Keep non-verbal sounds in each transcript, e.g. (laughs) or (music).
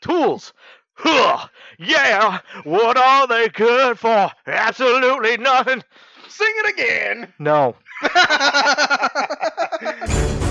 Tools. Huh. Yeah. What are they good for? Absolutely nothing. Sing it again. No. (laughs)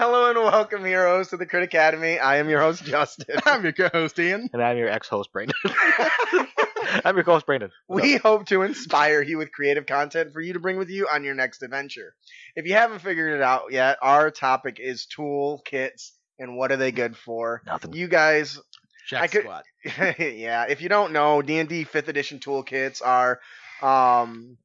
Hello and welcome, heroes, to the Crit Academy. I am your host, Justin. (laughs) I'm your co-host Ian. And I'm your ex-host Brandon. (laughs) (laughs) I'm your co-host Brandon. What's We up? hope to inspire you with creative content for you to bring with you on your next adventure. If you haven't figured it out yet, our topic is tool kits and what are they good for. Nothing. You guys, Jack I could- Squad. yeah, if you don't know, D&D 5th edition toolkits are um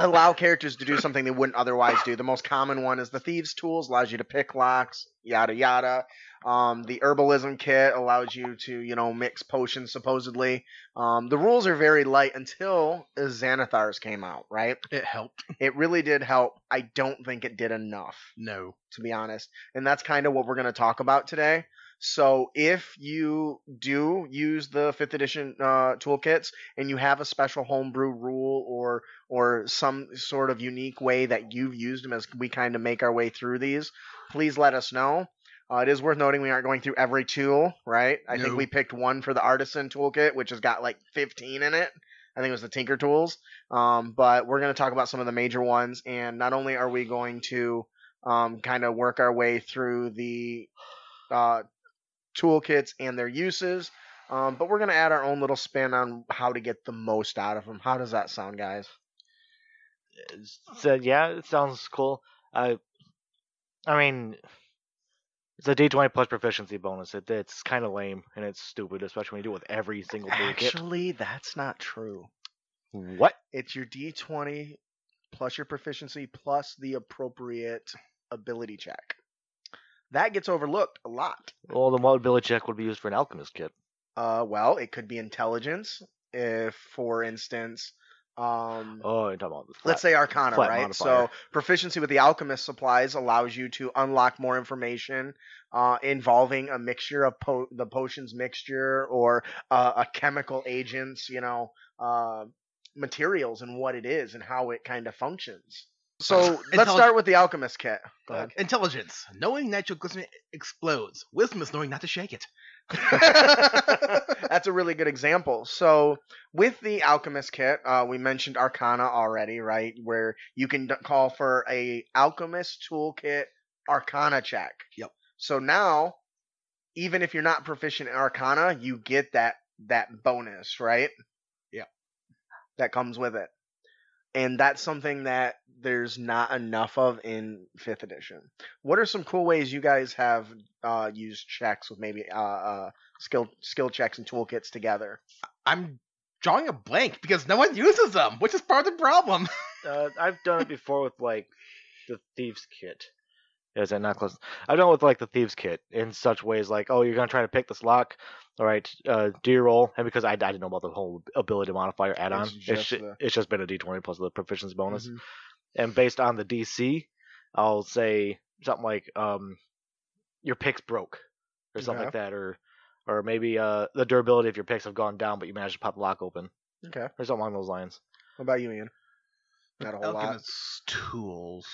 allow characters to do something they wouldn't otherwise do. The most common one is the thieves tools, allows you to pick locks, yada yada. Um, the herbalism kit allows you to, you know, mix potions supposedly. Um, the rules are very light until Xanathars came out, right? It helped. It really did help. I don't think it did enough No. to be honest. And that's kind of what we're going to talk about today. So if you do use the fifth edition uh, toolkits and you have a special homebrew rule or or some sort of unique way that you've used them as we kind of make our way through these, please let us know. Uh, it is worth noting we aren't going through every tool, right? I think we picked one for the artisan toolkit, which has got like 15 in it. I think it was the Tinker Tools. Um, but we're going to talk about some of the major ones, and not only are we going to um, kind of work our way through the uh, toolkits and their uses. Um, but we're going to add our own little spin on how to get the most out of them. How does that sound, guys? So yeah, it sounds cool. I, I mean, it's a D20 plus proficiency bonus. It, it's kind of lame and it's stupid, especially when you do it with every single toolkit. Actually, that's not true. What? It's your D20 plus your proficiency plus the appropriate ability check. That gets overlooked a lot. Well, then ability check would be used for an alchemist kit? Uh, well, it could be intelligence. If, for instance, um, Oh, you're talking about the let's say arcana flat right modifier. so proficiency with the alchemist supplies allows you to unlock more information uh, involving a mixture of po- the potions mixture or uh, a chemical agents you know uh, materials and what it is and how it kind of functions so (laughs) let's start with the alchemist kit go Uh, ahead intelligence. Knowing nitroglycerin explodes. Wisdom is knowing not to shake it. (laughs) That's a really good example. So, with the alchemist kit, uh, we mentioned Arcana already, right? Where you can d- call for a alchemist toolkit Arcana check. Yep. So now, even if you're not proficient in Arcana, you get that that bonus, right? Yep. That comes with it, and that's something that there's not enough of in fifth edition. What are some cool ways you guys have uh, used checks with maybe uh, uh, skill skill checks and toolkits together? I'm drawing a blank because no one uses them, which is part of the problem. (laughs) Uh, I've done it before with like the thieves kit. Is it not close? I've done with like the thieves kit in such ways like, oh, you're gonna try to pick this lock. All right, uh, do your roll, and because I, I didn't know about the whole ability modifier add-on, It's it's just ju- the- it's just been a D20 plus the proficiency bonus. Mhm. And based on the DC, I'll say something like, um, your picks broke, or something like that, or or maybe uh the durability of your picks have gone down, but you managed to pop the lock open, Okay. or something along those lines. What about you, Ian? Not a whole lot. Alchemist's tools.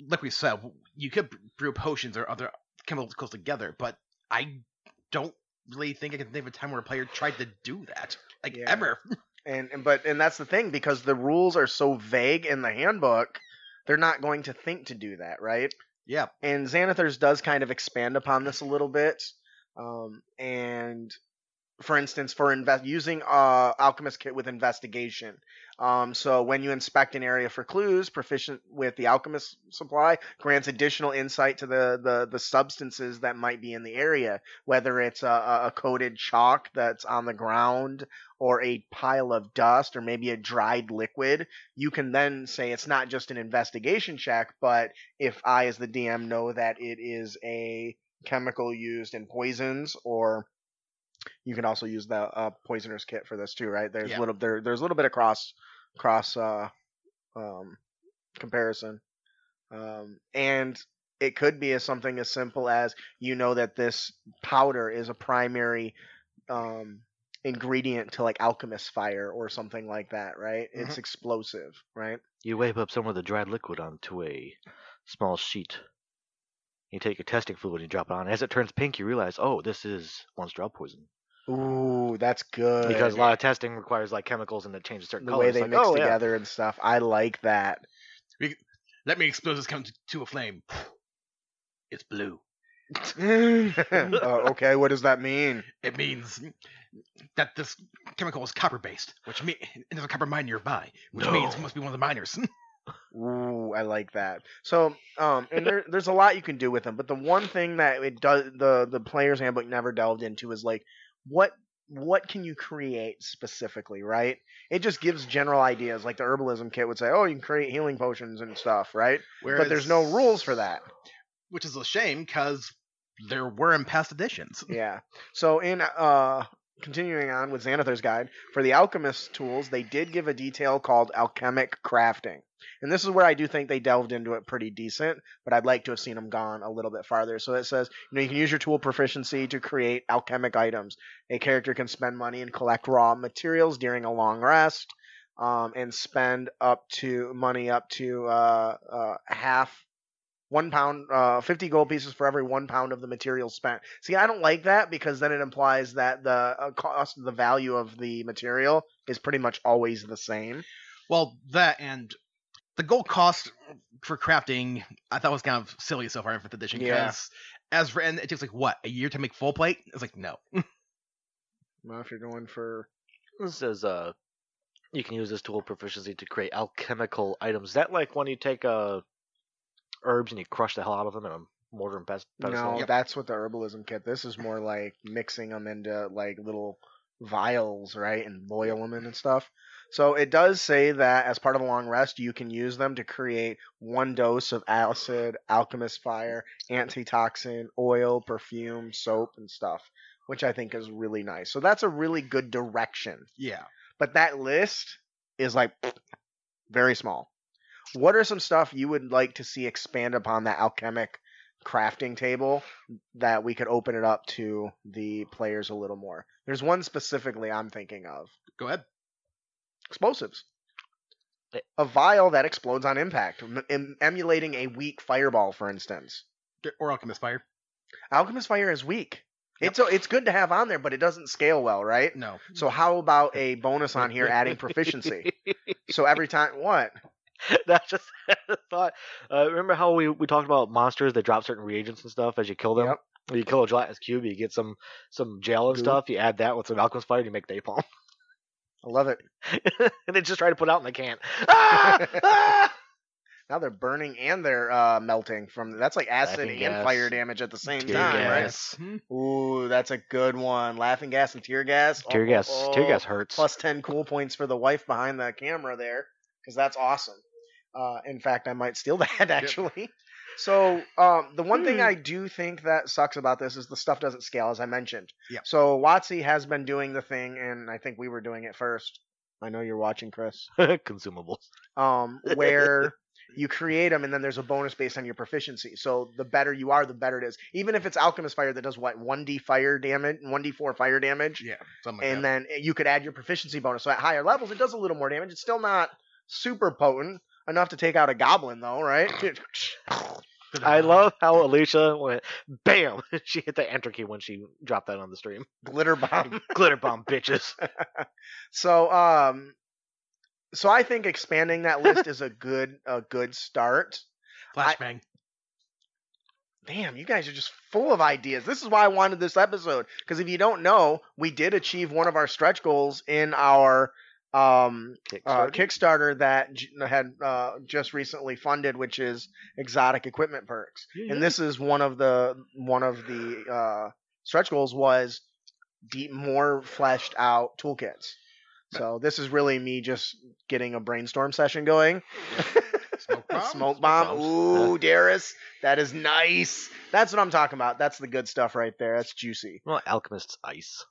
Like we said, you could brew potions or other chemicals together, but I don't really think I can think of a time where a player tried to do that. Like Yeah. ever. (laughs) And, and but and that's the thing because the rules are so vague in the handbook, they're not going to think to do that, right? Yeah. And Xanathars does kind of expand upon this a little bit. Um, and for instance, for invest using uh, Alchemist Kit with investigation, Um, so when you inspect an area for clues, proficient with the alchemist supply grants additional insight to the, the, the substances that might be in the area, whether it's a, a- a coated chalk that's on the ground or a pile of dust or maybe a dried liquid. You can then say it's not just an investigation check, but if I, as the DM, know that it is a chemical used in poisons or you can also use the uh, poisoner's kit for this too, right? There's Yeah. little there there's a little bit of cross cross uh, um, comparison, um, and it could be as something as simple as you know that this powder is a primary um, ingredient to like alchemist fire or something like that, right? It's explosive, right? You wave up some of the dried liquid onto a small sheet. You take your testing fluid and you drop it on. As it turns pink, you realize, oh, this is once drug poison. Ooh, that's good. Because a lot of testing requires like chemicals and it changes certain the colors. way they like, mix oh, yeah. together and stuff, I like that. Let me explode this come to, to a flame. It's blue. Uh, (laughs) okay, what does that mean? (laughs) It means that this chemical is copper based, which means there's a copper mine nearby, which means it must be one of the miners. (laughs) Ooh, I like that. So, um, and there, there's a lot you can do with them, but the one thing that it does, the the player's handbook never delved into is like, what what can you create specifically, right? It just gives general ideas, like the herbalism kit would say, oh, you can create healing potions and stuff, right? but there's no rules for that. which is a shame because there were in past editions. Yeah. So in uh continuing on with Xanathar's guide, for the alchemist tools, they did give a detail called alchemic crafting. And this is where I do think they delved into it pretty decent, but I'd like to have seen them gone a little bit farther. So it says, you know, you can use your tool proficiency to create alchemic items. A character can spend money and collect raw materials during a long rest, um, and spend up to money up to uh, uh, half one pound, uh, 50 gold pieces for every one pound of the material spent. See, I don't like that because then it implies that the uh, cost, the value of the material is pretty much always the same. Well, that and the gold cost for crafting, I thought was kind of silly so far in fifth edition. Yeah. Because as written, it takes like what a year to make full plate. It's like no. (laughs) Well, if you're going for This says uh, you can use this tool proficiency to create alchemical items. Is that like when you take uh, herbs and you crush the hell out of them in a mortar and pes- pestle? no, Yep. that's what the herbalism kit. This is more like mixing them into like little vials, right, and boil them in and stuff. So it does say that as part of a long rest, you can use them to create one dose of acid, alchemist fire, antitoxin, oil, perfume, soap, and stuff, which I think is really nice. So that's a really good direction. Yeah. But that list is like (sniffs) very small. What are some stuff you would like to see expand upon that alchemic crafting table that we could open it up to the players a little more? There's one specifically I'm thinking of Go ahead. explosives. A vial that explodes on impact, em- em- emulating a weak fireball, for instance. Or alchemist fire. Alchemist fire is weak. Yep. It's it's good to have on there, but it doesn't scale well, right? No. So how about a bonus on here adding proficiency? (laughs) So every time what? (laughs) That's just (laughs) a thought. Uh, remember how we, we talked about monsters that drop certain reagents and stuff as you kill them? Yep. You kill a gelatinous cube, you get some some gel and Goo. stuff. You add that with some alchemist fire, and you make napalm. I love it. (laughs) and they just try to put it out and they can't. Ah! Ah! Now they're burning and they're uh, melting from that's like acid Laughing and gas. fire damage at the same Tear time, gas. right? Ooh, that's a good one. Laughing gas and tear gas. Tear Oh, gas, oh, tear gas hurts. Plus ten cool points for the wife behind the camera there, because that's awesome. Uh, in fact, I might steal (laughs) that actually. So um, the one thing Hmm. I do think that sucks about this is the stuff doesn't scale, as I mentioned. Yeah. So WotC has been doing the thing, and I think we were doing it first. I know you're watching, Chris. (laughs) Consumables. um, (laughs) where you create them and then there's a bonus based on your proficiency. So the better you are, the better it is. Even if it's alchemist fire that does what one d fire damage, one d four fire damage, Yeah. Something like that. and that. then you could add your proficiency bonus. So at higher levels, it does a little more damage. It's still not super potent enough to take out a goblin, though, right? (sighs) I love how Alicia went bam. (laughs) she hit the enter key when she dropped that on the stream. Glitter bomb. (laughs) Glitter bomb, bitches. (laughs) so um, so I think expanding that list is a good a good start. flashbang. Damn, you guys are just full of ideas. This is why I wanted this episode. Because if you don't know, we did achieve one of our stretch goals in our um, uh, Kickstarter? Kickstarter that j- had uh, just recently funded, which is exotic equipment perks. Yeah, And yeah. this is one of the one of the uh, stretch goals was deep, more fleshed out toolkits. So this is really me just getting a brainstorm session going. Smoke (laughs) bomb? Smoke bomb. bombs. Ooh, Darius, that is nice. That's what I'm talking about. That's the good stuff right there. That's juicy. Well, Alchemist's ice.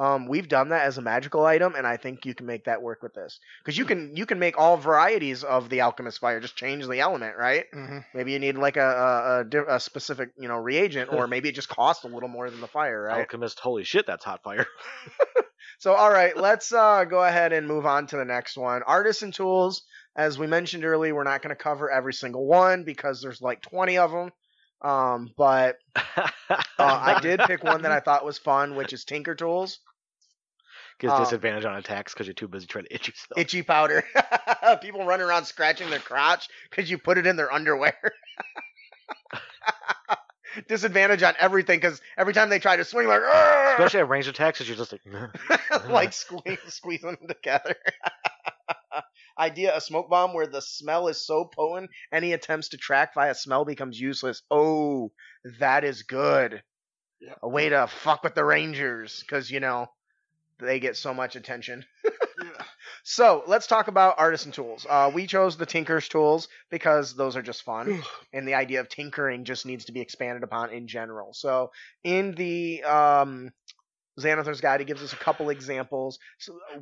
Um, we've done that as a magical item, and I think you can make that work with this because you can you can make all varieties of the alchemist fire. Just change the element, right? Mhm. Maybe you need like a a, a, a specific you know reagent, or maybe it just costs a little more than the fire, right? Alchemist, holy shit, that's hot fire. (laughs) (laughs) So, all right, let's uh, go ahead and move on to the next one. Artisan tools, as we mentioned earlier, we're not going to cover every single one because there's like 20 of them. Um, but (laughs) uh, I did pick one that I thought was fun, which is Tinker Tools. Gives um, disadvantage on attacks because you're too busy trying to itch yourself. Itchy powder. (laughs) People running around scratching their crotch because you put it in their underwear. (laughs) Disadvantage on everything because every time they try to swing, like, "Argh!" Especially at range attacks, 'cause you're just like, (laughs) like squeeze, squeezing them together. Idea a smoke bomb where the smell is so potent, any attempts to track via smell becomes useless. Oh, that is good. Yep. A way to fuck with the Rangers because, you know, they get so much attention. (laughs) So let's talk about artisan tools. Uh, we chose the Tinker's tools because those are just fun, and the idea of tinkering just needs to be expanded upon in general. So in the um, Xanathar's guide, he gives us a couple examples,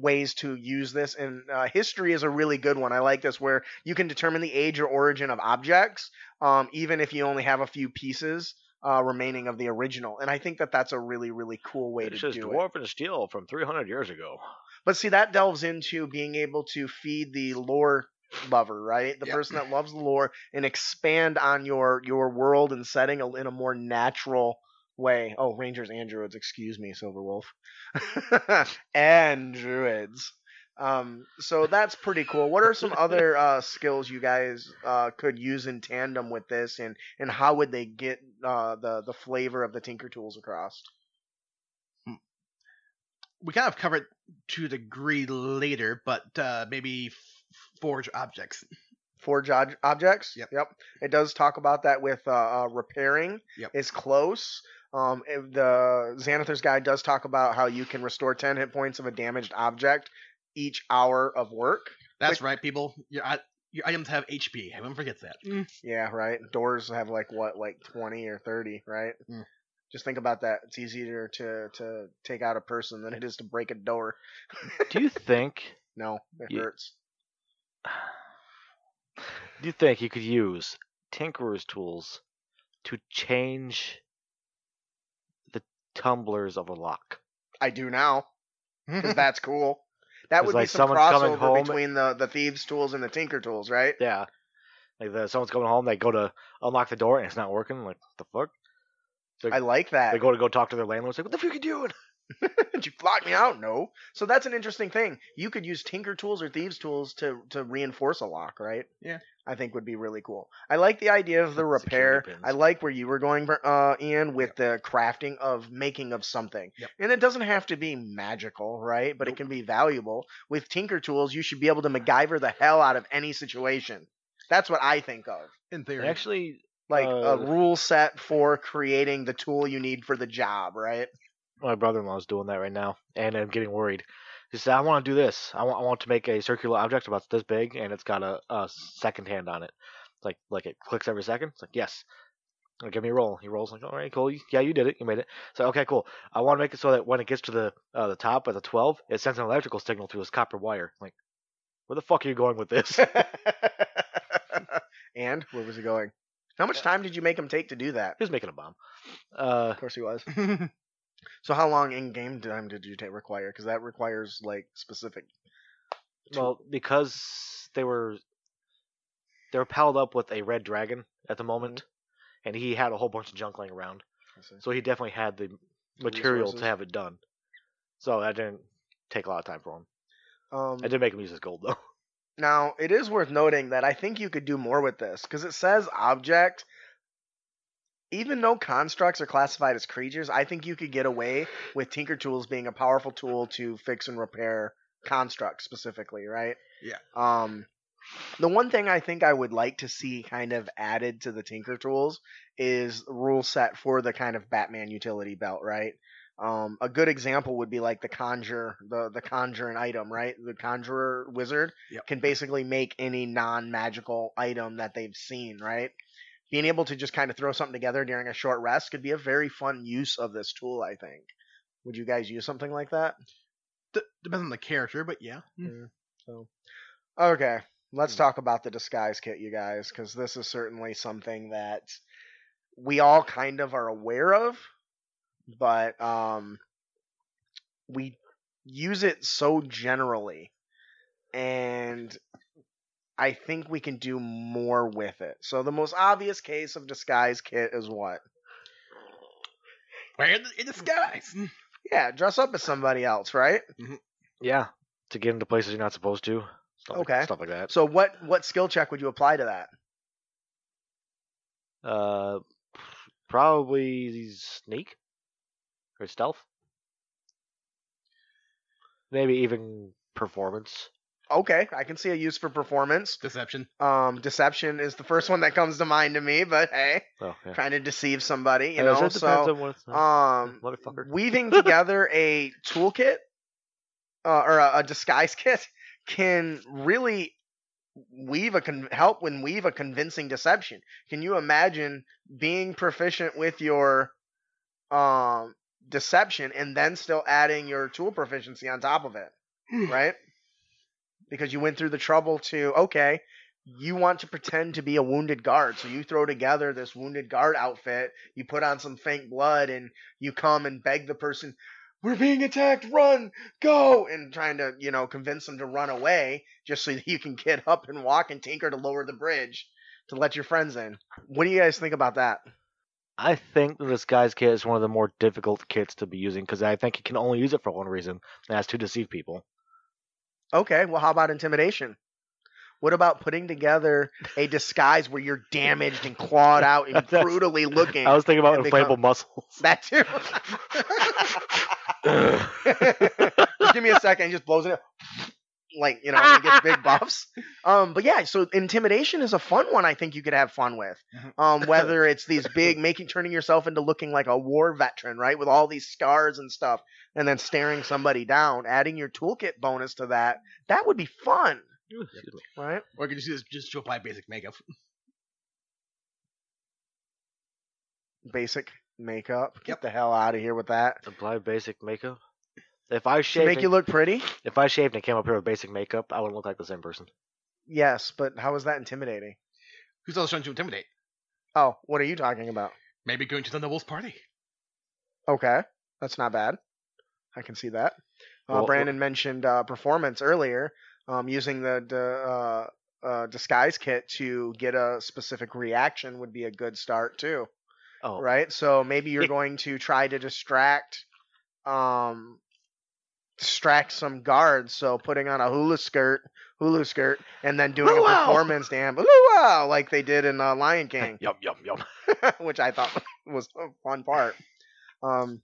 ways to use this, and uh, history is a really good one. I like this, where you can determine the age or origin of objects, um, even if you only have a few pieces. Uh, remaining of the original, and I think that that's a really, really cool way it's to just do it. dwarf and steel from 300 years ago. But see, that delves into being able to feed the lore lover, right? The Yep. person that loves the lore and expand on your your world and setting in a more natural way. Oh, Rangers and Druids, excuse me, Silverwolf. (laughs) and Druids. Um, so that's pretty cool. What are some other uh, skills you guys uh, could use in tandem with this, and and how would they get uh, the the flavor of the Tinker Tools across? We kind of covered to a degree later, but uh, maybe f- forge objects. Forge ob- objects. Yep. Yep. It does talk about that with uh, uh, repairing. Yep. Is close. Um, the Xanathar's guide does talk about how you can restore 10 hit points of a damaged object each hour of work. That's Which- right, people. Your your items have HP. Everyone forgets that. Yeah, right. Doors have like what, like 20 or 30, right? Mm. Just think about that. It's easier to to take out a person than it is to break a door. Do you (laughs) think? No, it Yeah. hurts. Do you think you could use Tinkerer's tools to change the tumblers of a lock? I do now because (laughs) that's cool. That would like be some crossover between the the thieves' tools and the tinker tools, right? Yeah. Like the, someone's coming home, they go to unlock the door and it's not working. Like the fuck? So I like that. they go to go talk to their landlord. It's like, what the fuck are you doing? (laughs) Did (laughs) you lock me out? No. So that's an interesting thing. You could use tinker tools or thieves tools to to reinforce a lock, right? Yeah. I think would be really cool. I like the idea of the repair. I like where you were going, uh, Ian, with the crafting of making of something. Yep. And it doesn't have to be magical, right? But it can be valuable. With tinker tools, you should be able to MacGyver the hell out of any situation. That's what I think of. In theory. actually, Like Uh, a rule set for creating the tool you need for the job, right? My brother-in-law is doing that right now, and I'm getting worried. He said, "I want to do this. I want, I want to make a circular object about this big, and it's got a, a second hand on it. It's like, like it clicks every second. It's like, yes. Like, give me a roll. He rolls like, all right, cool. Yeah, you did it. You made it. So, okay, cool. I want to make it so that when it gets to the uh, the top at the 12, it sends an electrical signal through this copper wire. Like, where the fuck are you going with this? (laughs) and where was he going? How much time did you make him take to do that? he was making a bomb. Uh, Of course he was. (laughs) So how long in game time did you take require? Because that requires like specific. well, because they were they were palled up with a red dragon at the moment, and he had a whole bunch of junk laying around. So he definitely had the material resources. to have it done. So that didn't take a lot of time for him. Um, I did make him use his gold though. now it is worth noting that I think you could do more with this because it says object. Even though constructs are classified as creatures, I think you could get away with Tinker Tools being a powerful tool to fix and repair constructs specifically, right? Yeah. Um, the one thing I think I would like to see kind of added to the Tinker Tools is rule set for the kind of Batman utility belt, right? Um, a good example would be like the conjure, the the conjure an item, right? The conjurer wizard Yep. can basically make any non-magical item that they've seen, right? Being able to just kind of throw something together during a short rest could be a very fun use of this tool, I think. Would you guys use something like that? D- depends on the character, but yeah. So, okay, let's Hmm. talk about the disguise kit, you guys, because this is certainly something that we all kind of are aware of, but um, we use it so generally, and I think we can do more with it. So the most obvious case of disguise kit is what? Wear it in disguise. Yeah, dress up as somebody else, right? Yeah, to get into places you're not supposed to. Stuff Okay. Like, stuff like that. So what what skill check would you apply to that? Uh, probably sneak or stealth. Maybe even performance. Okay, I can see a use for performance. Deception. Um, deception is the first one that comes to mind to me, but hey, Oh, yeah. trying to deceive somebody, you know. it So, on what it's, uh, um, weaving (laughs) together a toolkit uh, or a, a disguise kit can really weave a con- help when weave a convincing deception. Can you imagine being proficient with your um deception and then still adding your tool proficiency on top of it, right? Because you went through the trouble to okay, you want to pretend to be a wounded guard, so you throw together this wounded guard outfit, you put on some fake blood, and you come and beg the person, "We're being attacked! Run! Go!" and trying to you know convince them to run away, just so (laughs) that you can get up and walk and tinker to lower the bridge to let your friends in. What do you guys think about that? I think the disguise kit is one of the more difficult kits to be using because I think you can only use it for one reason, and that's to deceive people. Okay, well, how about intimidation? What about putting together a disguise where you're damaged and clawed out and (laughs) brutally looking? I was thinking about and become- inflatable muscles. That too. (laughs) (laughs) give me a second. He just blows it. up. Like you know, he gets big (laughs) buffs. Um, but yeah, so intimidation is a fun one. I think you could have fun with. Mhm. Um, whether it's these (laughs) big, making turning yourself into looking like a war veteran, right, with all these scars and stuff, and then staring somebody down, adding your toolkit bonus to that, that would be fun, Excuse right? Or can you can just just to apply basic makeup. Basic makeup. Get Yep. the hell out of here with that. Apply basic makeup. If I To shaved, make you look pretty. if I shaved and came up here with basic makeup, I wouldn't look like the same person. Yes, but how is that intimidating? Who's else trying to intimidate? Oh, what are you talking about? Maybe going to the nobles' party. Okay, that's not bad. I can see that. Uh, Well, Brandon mentioned uh, performance earlier, um, using the, the uh, uh, disguise kit to get a specific reaction would be a good start too, Oh, right? So maybe you're going to try to distract, um, distract some guards. So putting on a hula skirt, hula skirt, and then doing a performance dance, luau, like they did in uh, Lion (laughs) King Yum yum yum. (laughs) which I thought (laughs) was a fun part. Um,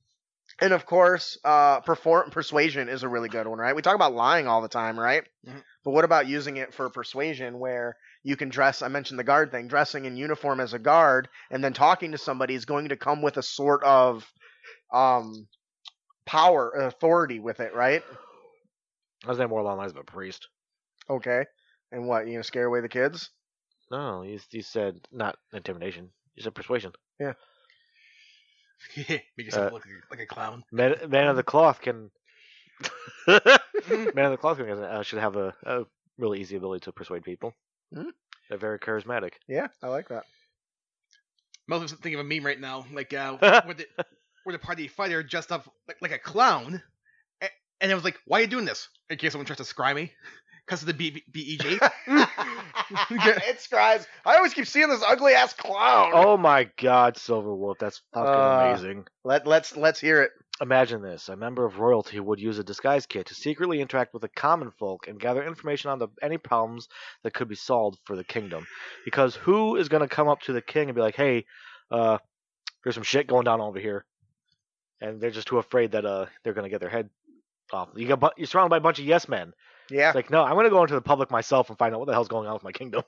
and of course, uh, perform persuasion is a really good one, right? We talk about lying all the time, right? Mhm. But what about using it for persuasion, where you can dress? I mentioned the guard thing, dressing in uniform as a guard, and then talking to somebody is going to come with a sort of um, power, authority with it, right? I was thinking more along the lines of a priest. Okay. And what? You gonna scare away the kids? No, you, you said not intimidation. You said persuasion. Yeah. (laughs) Make yourself Uh, look like a clown. Man, man of the cloth can. (laughs) man of the cloth can, uh, should have a, a really easy ability to persuade people. Hmm. They're very charismatic. Yeah, I like that. I'm also thinking of a meme right now, like uh, (laughs) where the where the party fighter dressed up like, like a clown, a- and I was like, "Why are you doing this?" In case someone tries to scry me, because of the B- B- BEG. (laughs) (laughs) it scribes. I always keep seeing this ugly ass clown. Oh my God, Silverwolf, that's fucking Uh, amazing. Let let's let's hear it. Imagine this: a member of royalty would use a disguise kit to secretly interact with the common folk and gather information on the any problems that could be solved for the kingdom. Because who is going to come up to the king and be like, "Hey, uh, there's some shit going down over here," and they're just too afraid that uh they're going to get their head off. You got bu- you're surrounded by a bunch of yes men. Yeah, It's like, no, I'm gonna go into the public myself and find out what the hell's going on with my kingdom.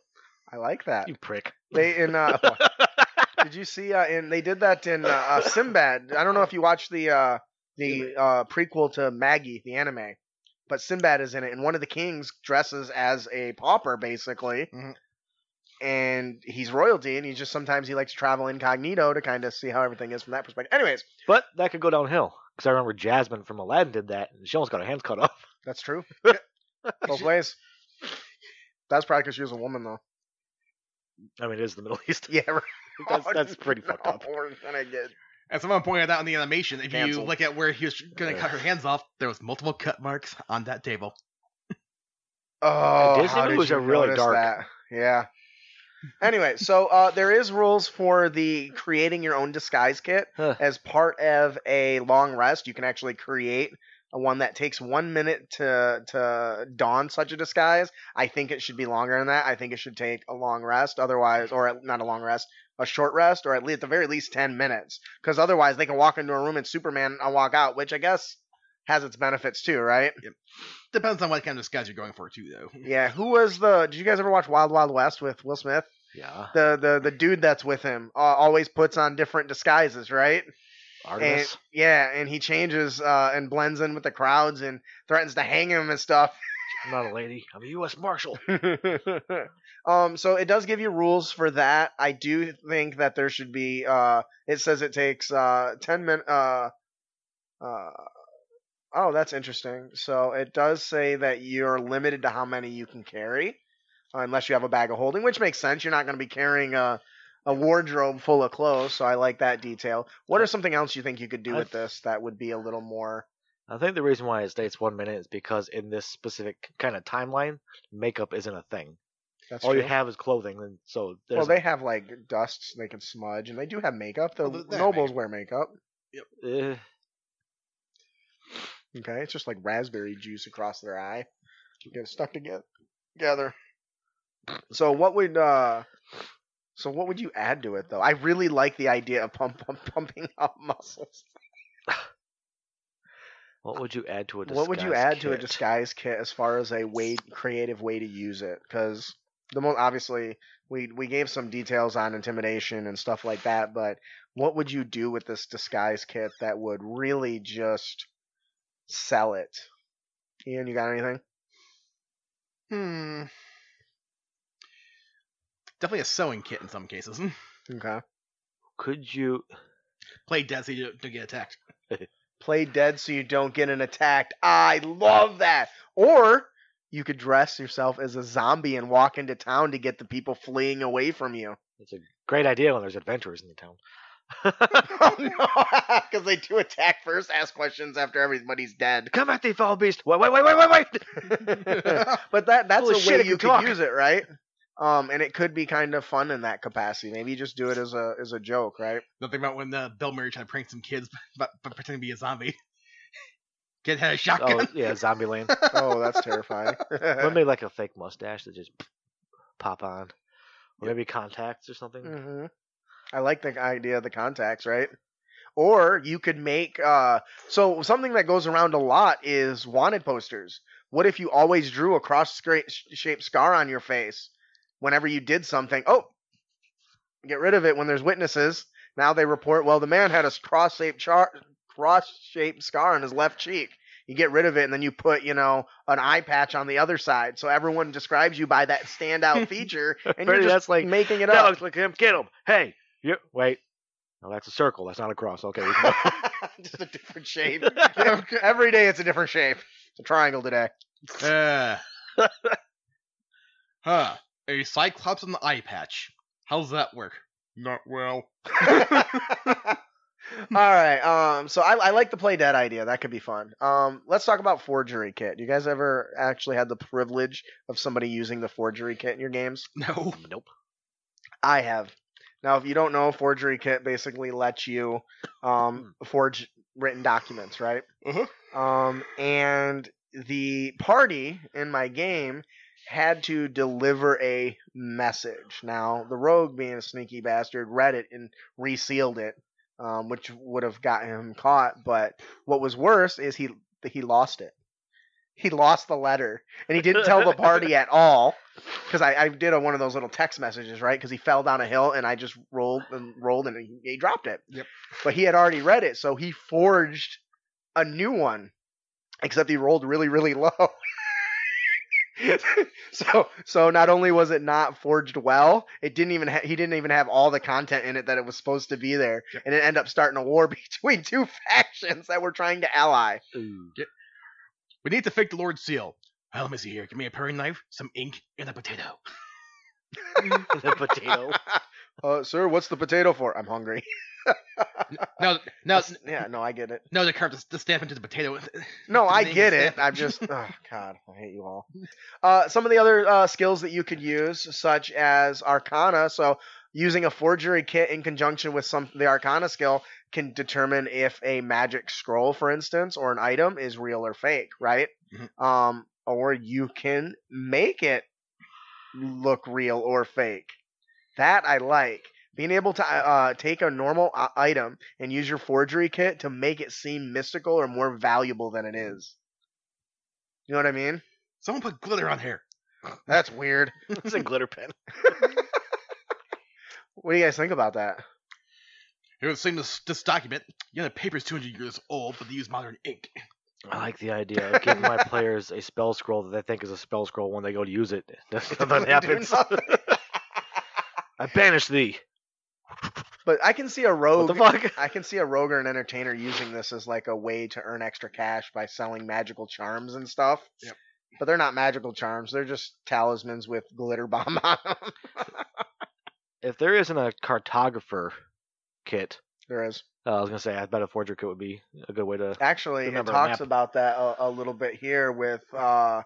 I like that. You prick. They in uh, (laughs) did you see uh, in they did that in uh, uh, Sinbad? I don't know if you watched the uh, the uh, prequel to Magi, the anime, but Sinbad is in it, and one of the kings dresses as a pauper, basically. Mhm. And he's royalty, and he just sometimes he likes to travel incognito to kind of see how everything is from that perspective. Anyways, But that could go downhill because I remember Jasmine from Aladdin did that, and she almost got her hands cut off. that's true. (laughs) Both ways. That's probably because she was a woman, though. I mean, it is the Middle East. (laughs) Yeah, right. (laughs) That's, that's pretty fucked up. We're gonna get And someone pointed out in the animation, if Canceled. you look at where he was going to cut her hands off, there was multiple cut marks on that table. Oh, Disney how did movies you are really notice dark. That? Yeah. Anyway, so uh, there is rules for the creating your own disguise kit Huh. as part of a long rest. You can actually create a one that takes one minute to to don such a disguise. I think it should be longer than that. I think it should take a long rest, otherwise, or not a long rest, a short rest, or at least at the very least ten minutes. Because otherwise, they can walk into a room and Superman and walk out, which I guess has its benefits too, right? Depends on what kind of disguise you're going for, too, though. Yeah. Who was the? Did you guys ever watch Wild Wild West with Will Smith? Yeah, The the the dude that's with him uh, always puts on different disguises, right? Artemus. And yeah, and he changes uh, and blends in with the crowds and threatens to hang him and stuff. I'm not a lady. I'm a U.S. Marshal. (laughs) um, so it does give you rules for that. I do think that there should be. Uh, it says it takes uh, ten minutes. Uh, uh, oh, that's interesting. So it does say that you're limited to how many you can carry, uh, unless you have a bag of holding, which makes sense. You're not going to be carrying a a wardrobe full of clothes, so I like that detail. What are something else you think you could do with this that would be a little more? I think the reason why it states one minute is because in this specific kind of timeline, makeup isn't a thing. That's All true. you have is clothing, and so there's Well, they have like dusts they can smudge, and they do have makeup. The Well, they have nobles wear makeup. eh, Okay, it's just like raspberry juice across their eye. Get it stuck together. Together. So what would uh so what would you add to it though? I really like the idea of pump, pump pumping (laughs) up muscles. what would you add to a disguise what would you add to a kit? disguise kit as far as a way creative way to use it? Because the most obviously we we gave some details on intimidation and stuff like that, but what would you do with this disguise kit that would really just sell it? Ian, you got anything? Hmm. Definitely a sewing kit in some cases. (laughs) Okay. Could you? Play dead so you don't get attacked. (laughs) Play dead so you don't get an attack. I love that. Or you could dress yourself as a zombie and walk into town to get the people fleeing away from you. It's a great idea when there's adventurers in the town. (laughs) oh no, because they do attack first, ask questions after everybody's dead. Come at thee, foul beast! Wait, wait, wait, wait, wait, wait! but that that's a shit, way it you can could use it, right? Um, and it could be kind of fun in that capacity. Maybe you just do it as a as a joke, right? Nothing about when uh, Bill Murray tried to prank some kids (laughs) but, but pretending to be a zombie. (laughs) Kid had a shotgun. oh yeah, Zombieland. (laughs) Oh, that's terrifying. Or maybe like a fake mustache that just pop on, or maybe contacts or something. hmm I like the idea of the contacts, right? Or you could make uh so something that goes around a lot is wanted posters. What if you always drew a cross shaped scar on your face whenever you did something? Oh, get rid of it when there's witnesses. Now they report, well, the man had a cross shaped char- cross shaped scar on his left cheek. You get rid of it and then you put, you know, an eye patch on the other side. So everyone describes you by that standout (laughs) feature and you're just that's like, making it That up. looks like him. Get him. Hey, you wait. No, that's a circle. That's not a cross. Okay. we can go. (laughs) just a different shape. (laughs) Every day it's a different shape. It's a triangle today. Uh. huh. A cyclops on the eye patch. How's that work? Not well. (laughs) (laughs) All right. Um. So I, I like the play dead idea. That could be fun. Um. Let's talk about forgery kit. You guys ever actually had the privilege of somebody using the forgery kit in your games? No. nope. I have. Now, if you don't know, forgery kit basically lets you um, forge written documents, right? Uh-huh. Um, and the party in my game had to deliver a message. Now, the rogue, being a sneaky bastard, read it and resealed it, um, which would have gotten him caught. But what was worse is he he lost it. He lost the letter, and he didn't tell the party at (laughs) all. Because I, I did a, one of those little text messages, right? Because he fell down a hill, and I just rolled and rolled, and he, he dropped it. Yep. But he had already read it, so he forged a new one. Except he rolled really, really (laughs) low. (laughs) so so not only was it not forged well, it didn't even ha- he didn't even have all the content in it that it was supposed to be there, Yep. and it ended up starting a war (laughs) between two factions that were trying to ally. Ooh. We need to fake the Lord Seal. Well, let me see here. Give me a paring knife, some ink, and a potato. (laughs) the potato. Uh, sir, what's the potato for? I'm hungry. (laughs) No, no, (laughs) yeah, no, I get it. no. They carved the, the stamp into the potato. (laughs) No, The I get it. I'm just, oh god, I hate you all. Uh, some of the other uh, skills that you could use, such as Arcana. So, using a forgery kit in conjunction with some the Arcana skill can determine if a magic scroll, for instance, or an item is real or fake, right? Mhm. Um, or you can make it look real or fake. That I like. Being able to uh, take a normal uh, item and use your forgery kit to make it seem mystical or more valuable than it is. You know what I mean? Someone put glitter on here. (laughs) That's weird. it's a glitter pen. (laughs) What do you guys think about that? Here was saying this, this document. Yeah, the paper's 200 years old, but they use modern ink. I like the idea of giving my players a spell scroll that they think is a spell scroll when they go to use it. (laughs) Nothing Do happens. nothing. I banish thee. But I can see a rogue. What the fuck? (laughs) I can see a rogue or an entertainer using this as like a way to earn extra cash by selling magical charms and stuff. Yep. But they're not magical charms. They're just talismans with glitter bomb (laughs) on them. If there isn't a cartographer kit, there is. uh, I was gonna say I bet a forger kit would be a good way to. Actually, it talks about that a, a little bit here with uh,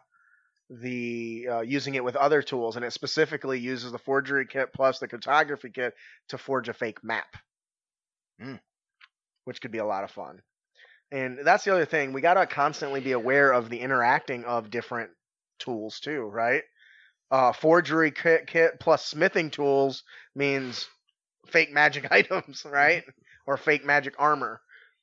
the uh, using it with other tools, and it specifically uses the forgery kit plus the cartography kit to forge a fake map, Hmm. which could be a lot of fun. And that's the other thing we gotta constantly be aware of the interacting of different tools too, right? Uh, forgery kit, kit plus smithing tools means fake magic (laughs) items, right? Or fake magic armor,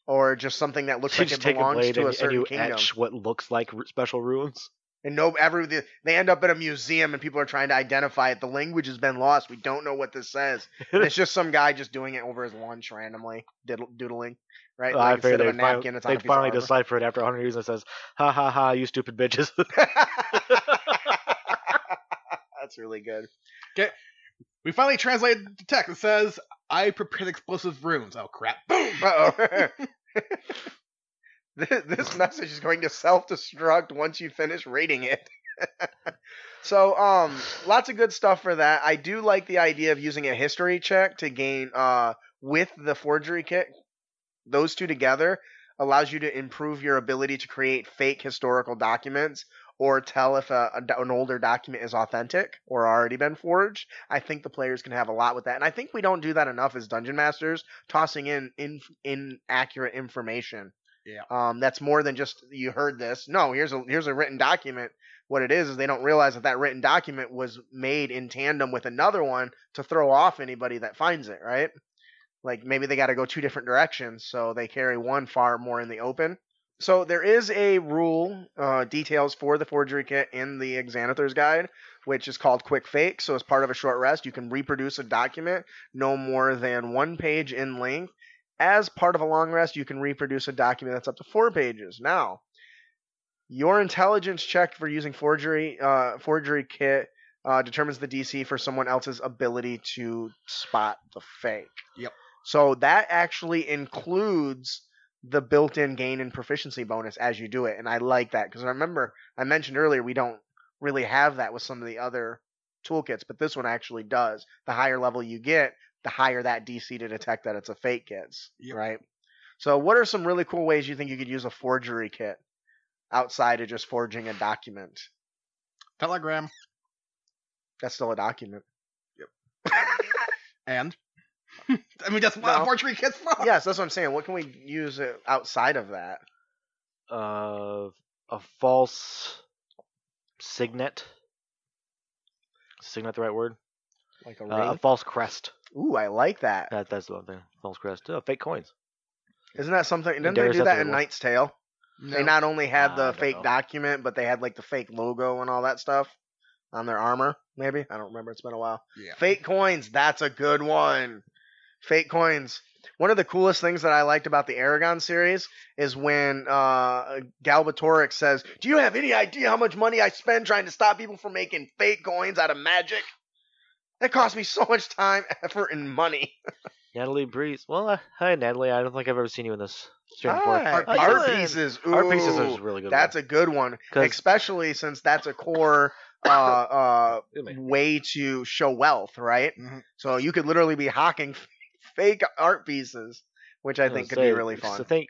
or just something that looks You like it belongs to and, a and certain you kingdom. etch what looks like special runes. And no, every they end up at a museum and people are trying to identify it. The language has been lost. We don't know what this says. (laughs) And it's just some guy just doing it over his lunch randomly, diddle, doodling, right? I Like figured instead of they a napkin, it's on a would finally armor. decipher it after 100 years and it says, "Ha ha ha, you stupid bitches." (laughs) (laughs) That's really good. Okay. We finally translated the text. It says, I prepared explosive runes. Oh, crap. Boom! Uh-oh. This, this message is going to self-destruct once you finish reading it. (laughs) so, um, lots of good stuff for that. I do like the idea of using a history check to gain, uh, with the forgery kit. Those two together allows you to improve your ability to create fake historical documents or tell if a, a an older document is authentic or already been forged. I think the players can have a lot with that, and I think we don't do that enough as dungeon masters, tossing in, in inaccurate information. Yeah. Um, that's more than just you heard this. No, here's a here's a written document. What it is is they don't realize that that written document was made in tandem with another one to throw off anybody that finds it, right? Like maybe they got to go two different directions, so they carry one far more in the open. So there is a rule, uh, details for the forgery kit in the Xanathar's guide, which is called quick fake. So as part of a short rest, you can reproduce a document no more than one page in length. As part of a long rest, you can reproduce a document that's up to four pages. Now, your intelligence check for using forgery uh, forgery kit uh, determines the DC for someone else's ability to spot the fake. Yep. So that actually includes the built-in gain and proficiency bonus as you do it, and I like that because I remember I mentioned earlier we don't really have that with some of the other toolkits, but this one actually does. The higher level you get, the higher that DC to detect that it's a fake gets. Yep. Right. So, what are some really cool ways you think you could use a forgery kit outside of just forging a document? Telegram. That's still a document. Yep. (laughs) and? (laughs) I mean, that's what No. a forgery kit's from. yes, that's what I'm saying. What can we use it outside of that? uh, a false signet. Signet the right word? Like a Uh, a false crest. Ooh, I like that. That, that's the one thing. False crest. Oh, fake coins. Isn't that something? Didn't Darius they do that in. Knight's Tale? They not only had I the don't fake know. document, but they had like the fake logo and all that stuff on their armor. Maybe I don't remember. It's been a while. Yeah. Fake coins. That's a good one. Fake coins. One of the coolest things that I liked about the Eragon series is when uh, Galbatorix says, "Do you have any idea how much money I spend trying to stop people from making fake coins out of magic? That cost me so much time, (laughs) effort, and money." Natalie Breeze. Well, uh, hi Natalie. I don't think I've ever seen you in this stream before. Hi, Art art, pieces. pieces. Art pieces is really good. That's a good one, especially since that's a core uh, uh, (laughs) way to show wealth, right? Mhm. So you could literally be hawking (laughs) fake art pieces, which I think could gonna be really fun. I think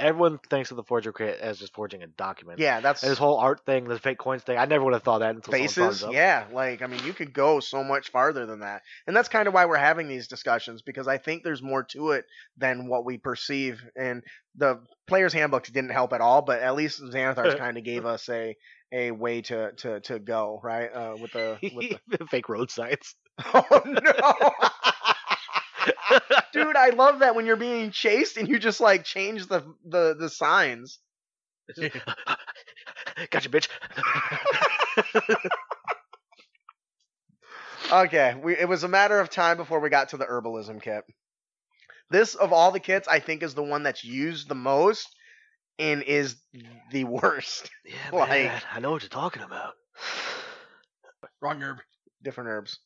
everyone thinks of the forger kit as just forging a document. Yeah, that's And this whole art thing, this fake coins thing, I never would have thought that until faces. Yeah, like I mean, you could go so much farther than that, and that's kind of why we're having these discussions because I think there's more to it than what we perceive. And the player's handbooks didn't help at all, but at least Xanathar's (laughs) kind of gave us a a way to to to go right uh, with the with the (laughs) fake road signs. (laughs) Oh no. (laughs) Dude, I love that when you're being chased and you just like change the the, the signs. (laughs) gotcha, bitch. (laughs) Okay, we, it was a matter of time before we got to the herbalism kit. This of all the kits, I think is the one that's used the most and is the worst. yeah, Like- man, I know what you're talking about. (sighs) Wrong herb. Different herbs.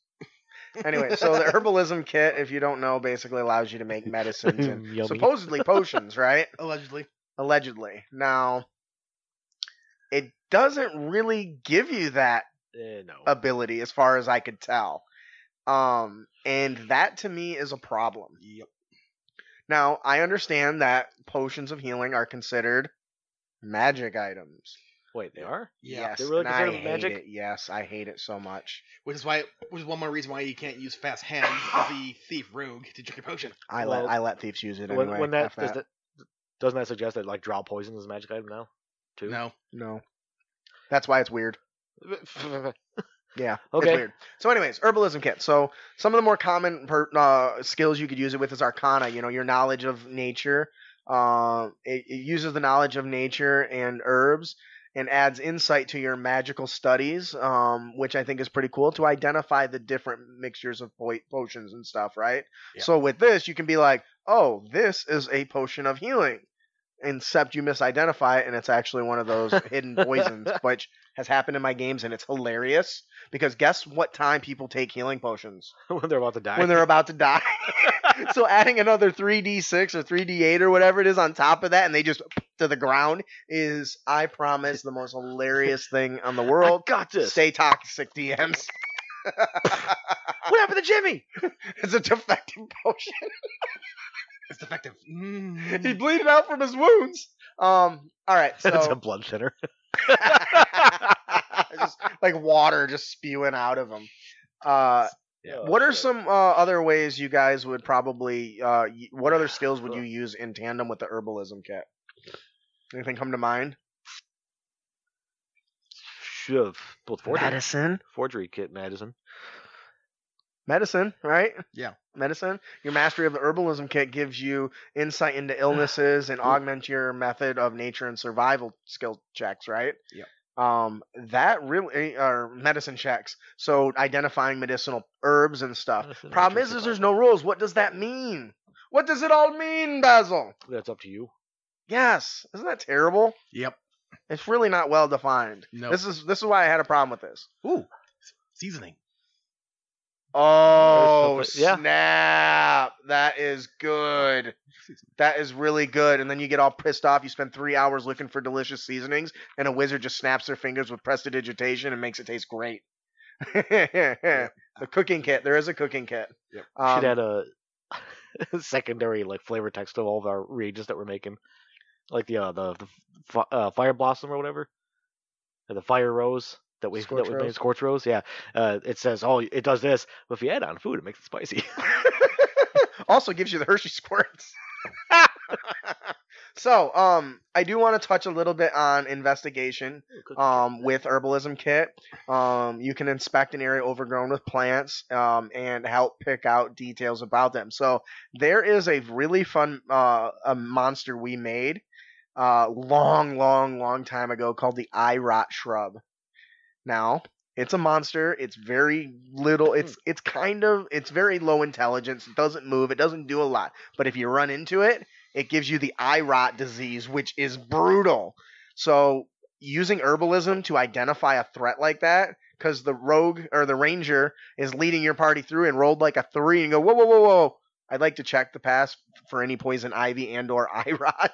Anyway, so the herbalism kit, if you don't know, basically allows you to make medicines and (laughs) supposedly potions, (laughs) right? Allegedly. Allegedly. Now, it doesn't really give you that Eh, no. ability as far as I could tell. Um, and that to me is a problem. Yep. Now, I understand that potions of healing are considered magic items. Wait, they are? Yeah. yes, They're really and I hate magic? it. Yes, I hate it so much. Which is why, which is one more reason why you can't use fast hands (laughs) of the thief rogue to drink your potion. I Well, let I let thieves use it when, anyway. when that, F does that doesn't that suggest that like drow poison is a magic item now? Too. No. No, that's why it's weird. (laughs) Yeah, Okay. it's weird. So, anyways, herbalism kit. So, some of the more common per, uh, skills you could use it with is Arcana. You know, your knowledge of nature. Uh, it, it uses the knowledge of nature and herbs and adds insight to your magical studies, um, which I think is pretty cool to identify the different mixtures of po- potions and stuff. Right. Yeah. So with this, you can be like, "Oh, this is a potion of healing." Except you misidentify it, and it's actually one of those (laughs) hidden poisons, which has happened in my games, and it's hilarious because guess what time people take healing potions? (laughs) when they're about to die. When they're about to die. (laughs) so adding another 3d6 or 3d8 or whatever it is on top of that, and they just to the ground is, I promise, the most hilarious thing on the I world. got this. Stay toxic, DMs. (laughs) what happened to Jimmy? it's a defective potion. It's defective. he Mm. bleeding out from his wounds. Um. All right. it's a So blood thinner. (laughs) just like water just spewing out of them. Uh, Yeah, what are shit. some uh, other ways you guys would probably? Uh, what other (sighs) skills would you use in tandem with the herbalism kit? Anything come to mind? Should have both forgery, Medicine. forgery kit medicine. Medicine, right? Yeah. Medicine. Your mastery of the herbalism kit gives you insight into illnesses and augment your method of nature and survival skill checks, right? Yeah. Um, that really are medicine checks. So identifying medicinal herbs and stuff. Medicine, Problem is, is there's no rules. What does that mean? What does it all mean, Basil? That's up to you. Yes, isn't that terrible? Yep. It's really not well defined. No. This is this is why I had a problem with this. Ooh. Seasoning. Oh yeah. snap! That is good. That is really good. And then you get all pissed off. You spend three hours looking for delicious seasonings, and a wizard just snaps their fingers with prestidigitation and makes it taste great. (laughs) the cooking kit. There is a cooking kit. Yep. Um, Should add a (laughs) secondary like flavor text to all of our reagents that we're making, like the uh, the, the uh, fire blossom or whatever, or the fire rose that we Scorch that we made scorch rose. Yeah, uh, it says oh it does this, but if you add on food, it makes it spicy. (laughs) also gives you the Hershey squirts. (laughs) so, um, I do want to touch a little bit on investigation. um, with herbalism kit. Um, you can inspect an area overgrown with plants um, and help pick out details about them. So there is a really fun uh, a monster we made uh, long, long, long time ago called the eye rot shrub. Now, it's a monster. It's very little. It's it's kind of it's very low intelligence. It doesn't move. It doesn't do a lot. But if you run into it, it gives you the eye rot disease, which is brutal. So using herbalism to identify a threat like that, because the rogue or the ranger is leading your party through and rolled like a three and go whoa whoa whoa whoa. I'd like to check the pass for any poison ivy and or (laughs) eye rot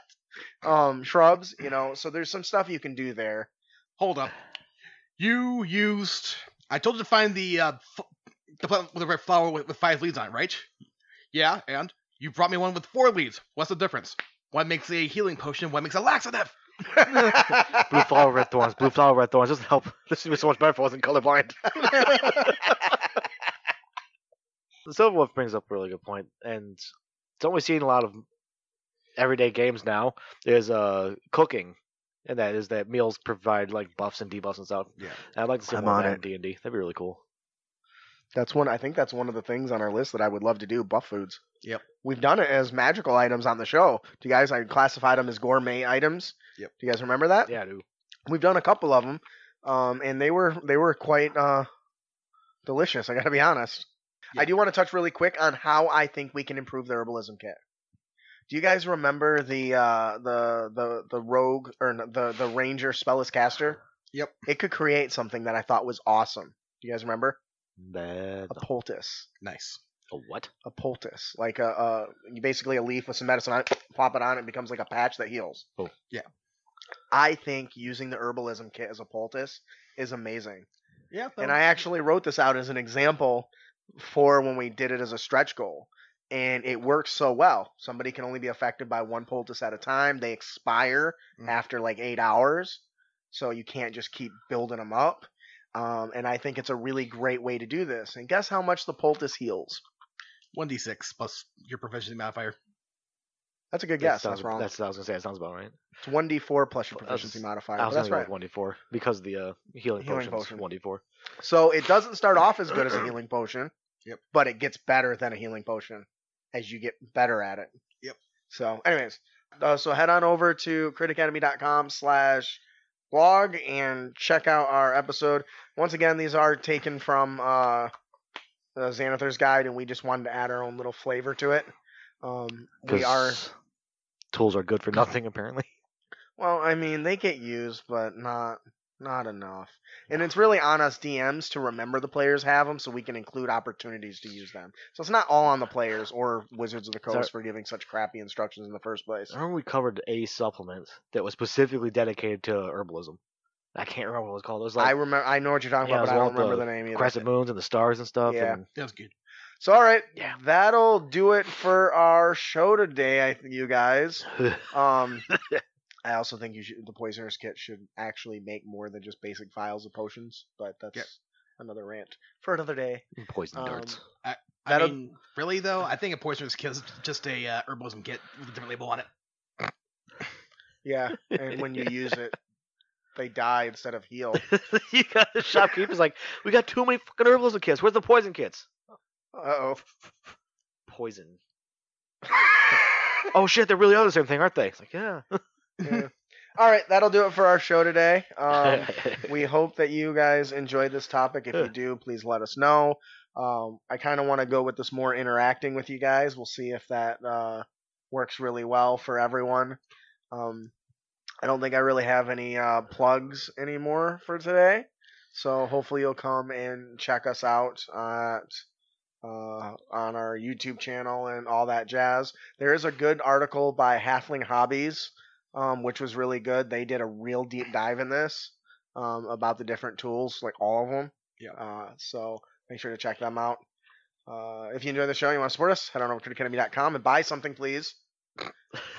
um, shrubs. You know, so there's some stuff you can do there. Hold up. You used. I told you to find the uh, f- the plant with the red flower with, with five leads on it, right? Yeah, and you brought me one with four leads. What's the difference? One makes a healing potion. One makes a laxative. (laughs) (laughs) Blue flower, red thorns. Blue flower, red thorns. Doesn't help. This would be so much better if I wasn't colorblind. (laughs) the Silver Wolf brings up a really good point, and something we see in a lot of everyday games now is uh cooking, and that is that meals provide like buffs and debuffs and stuff. Yeah. I'd like to see I'm more of on that it. in D and D. That'd be really cool. That's one. I think that's one of the things on our list that I would love to do. Buff foods. Yep. We've done it as magical items on the show. Do you guys? I classified them as gourmet items. Yep. Do you guys remember that? Yeah, I do. We've done a couple of them, um, and they were they were quite uh, delicious. I got to be honest. I do want to touch really quick on how I think we can improve the herbalism kit. Do you guys remember the uh, the the the rogue or the the ranger spellless caster? Yep. It could create something that I thought was awesome. Do you guys remember? Bad. A poultice. Nice. A what? A poultice, like a, a basically a leaf with some medicine on it. Pop it on, it becomes like a patch that heals. Oh. Yeah. I think using the herbalism kit as a poultice is amazing. Yeah. And I actually wrote this out as an example for when we did it as a stretch goal. And it works so well. Somebody can only be affected by one poultice at a time. They expire Mm. after like eight hours. So you can't just keep building them up. Um, and I think it's a really great way to do this. And guess how much the poultice heals? one d six plus your proficiency modifier. That's a good That guess. sounds- That's wrong. That's what I was gonna say. That sounds about right. It's one d four plus your I was- proficiency modifier. I But was that's right. one d four because the uh, healing, Healing potions potion. one d four. So it doesn't start off as good as a (clears throat) healing potion. Yep. But it gets better than a healing potion as you get better at it. Yep. So, anyways, uh, so head on over to critacademy.com slash blog and check out our episode. Once again, these are taken from uh, the Xanathar's Guide, and we just wanted to add our own little flavor to it. Um, we are tools are good for nothing apparently. Well, I mean, they get used, but not not enough. And it's really on us DMs to remember the players have them, so we can include opportunities to use them. So it's not all on the players or Wizards of the Sorry. Coast for giving such crappy instructions in the first place. I remember we covered a supplement that was specifically dedicated to herbalism. I can't remember what it was called. It was I remember, I know what you're talking Yeah, about, but I don't one with remember the name either. crescent moons and the stars and stuff. Yeah. And That was good. So all right, Yeah. that'll do it for our show today. I think you guys. (laughs) Um, (laughs) I also think you should, the Poisoner's Kit should actually make more than just basic files of potions, but that's Yep. another rant for another day. poison Um, darts. I That'll- mean, really though, I think a poisoner's kit is just a uh, herbalism kit with a different label on it. Yeah, and (laughs) when you use it, they die instead of heal. (laughs) you got the shopkeeper's like, we got too many fucking herbalism kits. Where's the poison kits? Uh oh. Poison. (laughs) Oh shit, they really are the same thing, aren't they? It's like, yeah. Yeah. All right, that'll do it for our show today. Um, (laughs) we hope that you guys enjoyed this topic. If you do, please let us know. Um, I kind of want to go with this more interacting with you guys. We'll see if that uh, works really well for everyone. Um, I don't think I really have any uh, plugs anymore for today. So hopefully you'll come and check us out at uh, on our YouTube channel and all that jazz. There is a good article by Halfling Hobbies, um, which was really good. They did a real deep dive in this um, about the different tools, like all of them. Yeah. Uh, so make sure to check them out. Uh, if you enjoy the show, you want to support us, head on over to academy.com and buy something, please. (laughs)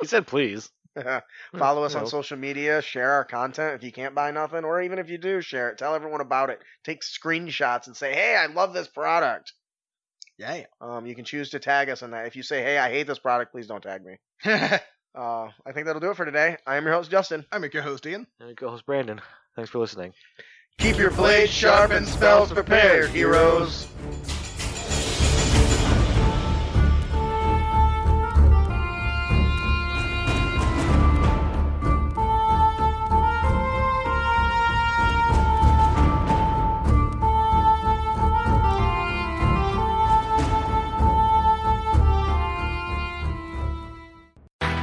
he said, please. (laughs) Follow us on social media, share our content if you can't buy nothing, or even if you do, share it. Tell everyone about it. Take screenshots and say, hey, I love this product. Yeah. Um, you can choose to tag us in that. If you say, hey, I hate this product, please don't tag me. (laughs) yeah. Uh, I think that'll do it for today. I am your host, Justin. I'm your co host, Ian. And we co-host Brandon. Thanks for listening. Keep your blades sharp and spells prepared, heroes.